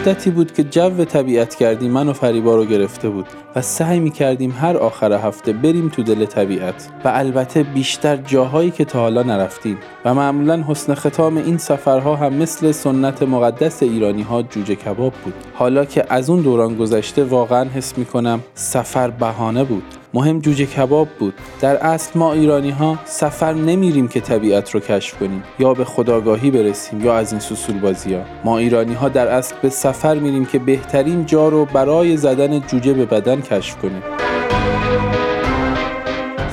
مدتی بود که جو طبیعت کردی من و فریبا رو گرفته بود و سعی می کردیم هر آخر هفته بریم تو دل طبیعت و البته بیشتر جاهایی که تا حالا نرفتیم و معمولا حسن ختام این سفرها هم مثل سنت مقدس ایرانی ها جوجه کباب بود. حالا که از اون دوران گذشته واقعا حس می کنم سفر بهانه بود. مهم جوجه کباب بود. در اصل ما ایرانی ها سفر نمیریم که طبیعت رو کشف کنیم یا به خداگاهی برسیم یا از این سسول بازی ها ما ایرانی ها در اصل به سفر میریم که بهترین جا رو برای زدن جوجه به بدن کشف کنیم.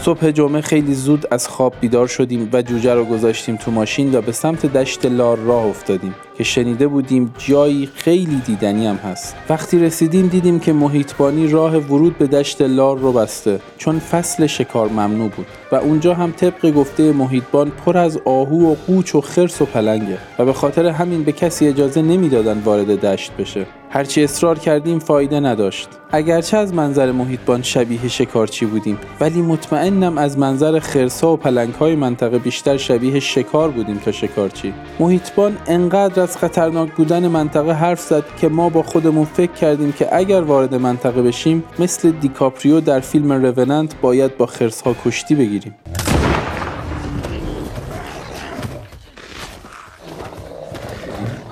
صبح جمعه خیلی زود از خواب بیدار شدیم و جوجه رو گذاشتیم تو ماشین و به سمت دشت لار راه افتادیم که شنیده بودیم جایی خیلی دیدنی هم هست. وقتی رسیدیم دیدیم که محیطبانی راه ورود به دشت لار رو بسته چون فصل شکار ممنوع بود و اونجا هم طبق گفته محیطبان پر از آهو و قوچ و خرس و پلنگه و به خاطر همین به کسی اجازه نمی‌دادن وارد دشت بشه. هرچی اصرار کردیم فایده نداشت. اگرچه از منظر محیطبان شبیه شکارچی بودیم ولی مطمئنم از منظر خرسا و پلنگهای منطقه بیشتر شبیه شکار بودیم تا شکارچی. محیطبان انقدر از خطرناک بودن منطقه حرف زد که ما با خودمون فکر کردیم که اگر وارد منطقه بشیم مثل دیکاپریو در فیلم روننت باید با خرسها کشتی بگیریم.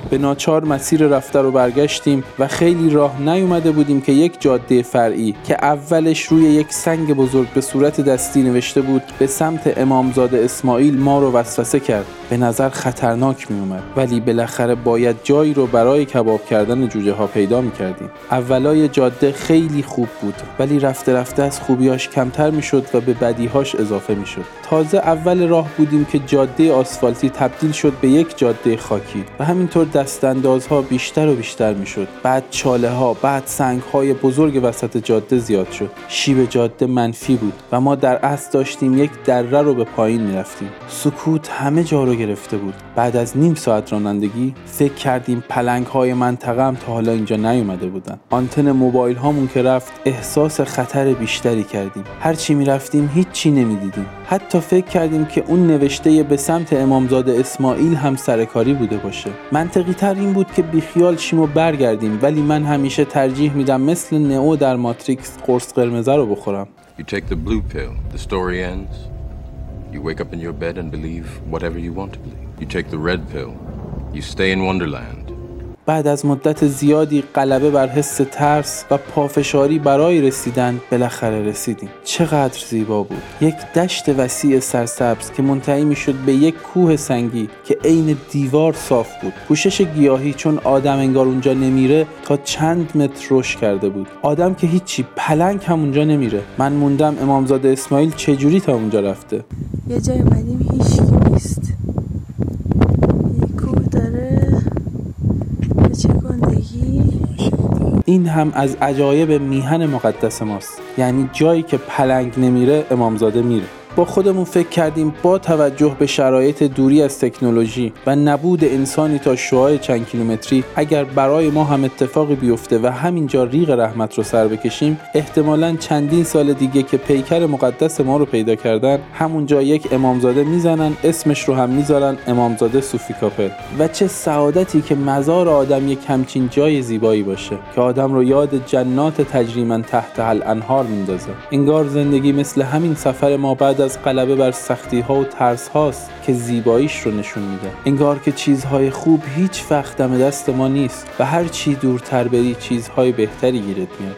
به ناچار مسیر رفته رو برگشتیم و خیلی راه نیومده بودیم که یک جاده فرعی که اولش روی یک سنگ بزرگ به صورت دستی نوشته بود به سمت امامزاده اسماعیل ما رو وسوسه کرد. به نظر خطرناک می اومد ولی بالاخره باید جایی رو برای کباب کردن جوجه ها پیدا می کردیم اولای جاده خیلی خوب بود ولی رفته رفته از خوبیاش کمتر می شد و به بدیهاش اضافه می شد تازه اول راه بودیم که جاده آسفالتی تبدیل شد به یک جاده خاکی و همینطور دستاندازها بیشتر و بیشتر می شد بعد چاله ها بعد سنگ های بزرگ وسط جاده زیاد شد. شیب جاده منفی بود و ما در اصل داشتیم یک دره رو به پایین می رفتیم سکوت همه جا رو گرفته بود. بعد از نیم ساعت رانندگی فکر کردیم پلنگ های منطقه هم تا حالا اینجا نیومده بودن. آنتن موبایل هامون که رفت احساس خطر بیشتری کردیم. هرچی می رفتیم هیچی نمی‌دیدیم. حتی فکر کردیم که اون نوشته به سمت امامزاده اسماعیل هم سرکاری بوده باشه. منطقی تر این بود که بیخیال شیم و برگردیم ولی من همیشه ترجیح میدم مثل نئو در ماتریکس قرص قرمزه رو بخورم. You take the blue pill, the story ends. You wake up in your bed and believe whatever you want to believe. You take the red pill, you stay in Wonderland. بعد از مدت زیادی غلبه بر حس ترس و پافشاری برای رسیدن بالاخره رسیدیم. چقدر زیبا بود. یک دشت وسیع سرسبز که منتهی می‌شد به یک کوه سنگی که عین دیوار صاف بود. پوشش گیاهی چون آدم انگار اونجا نمیره تا چند متر رشد کرده بود. آدم که هیچی پلنگ هم اونجا نمیره. من موندم امامزاده اسماعیل چجوری تا اونجا رفته. یه جای اومدیم هیچ نیست یه کوه داره یه چه گندگی این هم از عجایب میهن مقدس ماست. یعنی جایی که پلنگ نمیره امامزاده میره. با خودمون فکر کردیم با توجه به شرایط دوری از تکنولوژی و نبود انسانی تا شعاع چند کیلومتری اگر برای ما هم اتفاقی بیفته و همینجا ریغ رحمت رو سر بکشیم احتمالا چندین سال دیگه که پیکر مقدس ما رو پیدا کردن همونجا یک امامزاده می‌زنن اسمش رو هم می‌ذارن امامزاده صوفی کاپل. و چه سعادتی که مزار آدم یک همچین جای زیبایی باشه که آدم رو یاد جنات تجریمن تحت الانهار میندازه. انگار زندگی مثل همین سفر ما بعد از غلبه بر سختی ها و ترس هاست که زیباییش رو نشون میده. انگار که چیزهای خوب هیچ وقت دم دست ما نیست و هر چی دورتر بری چیزهای بهتری گیرت میاد.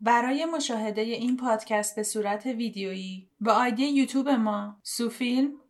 برای مشاهده این پادکست به صورت ویدیویی به آیدی یوتیوب ما سوفیلم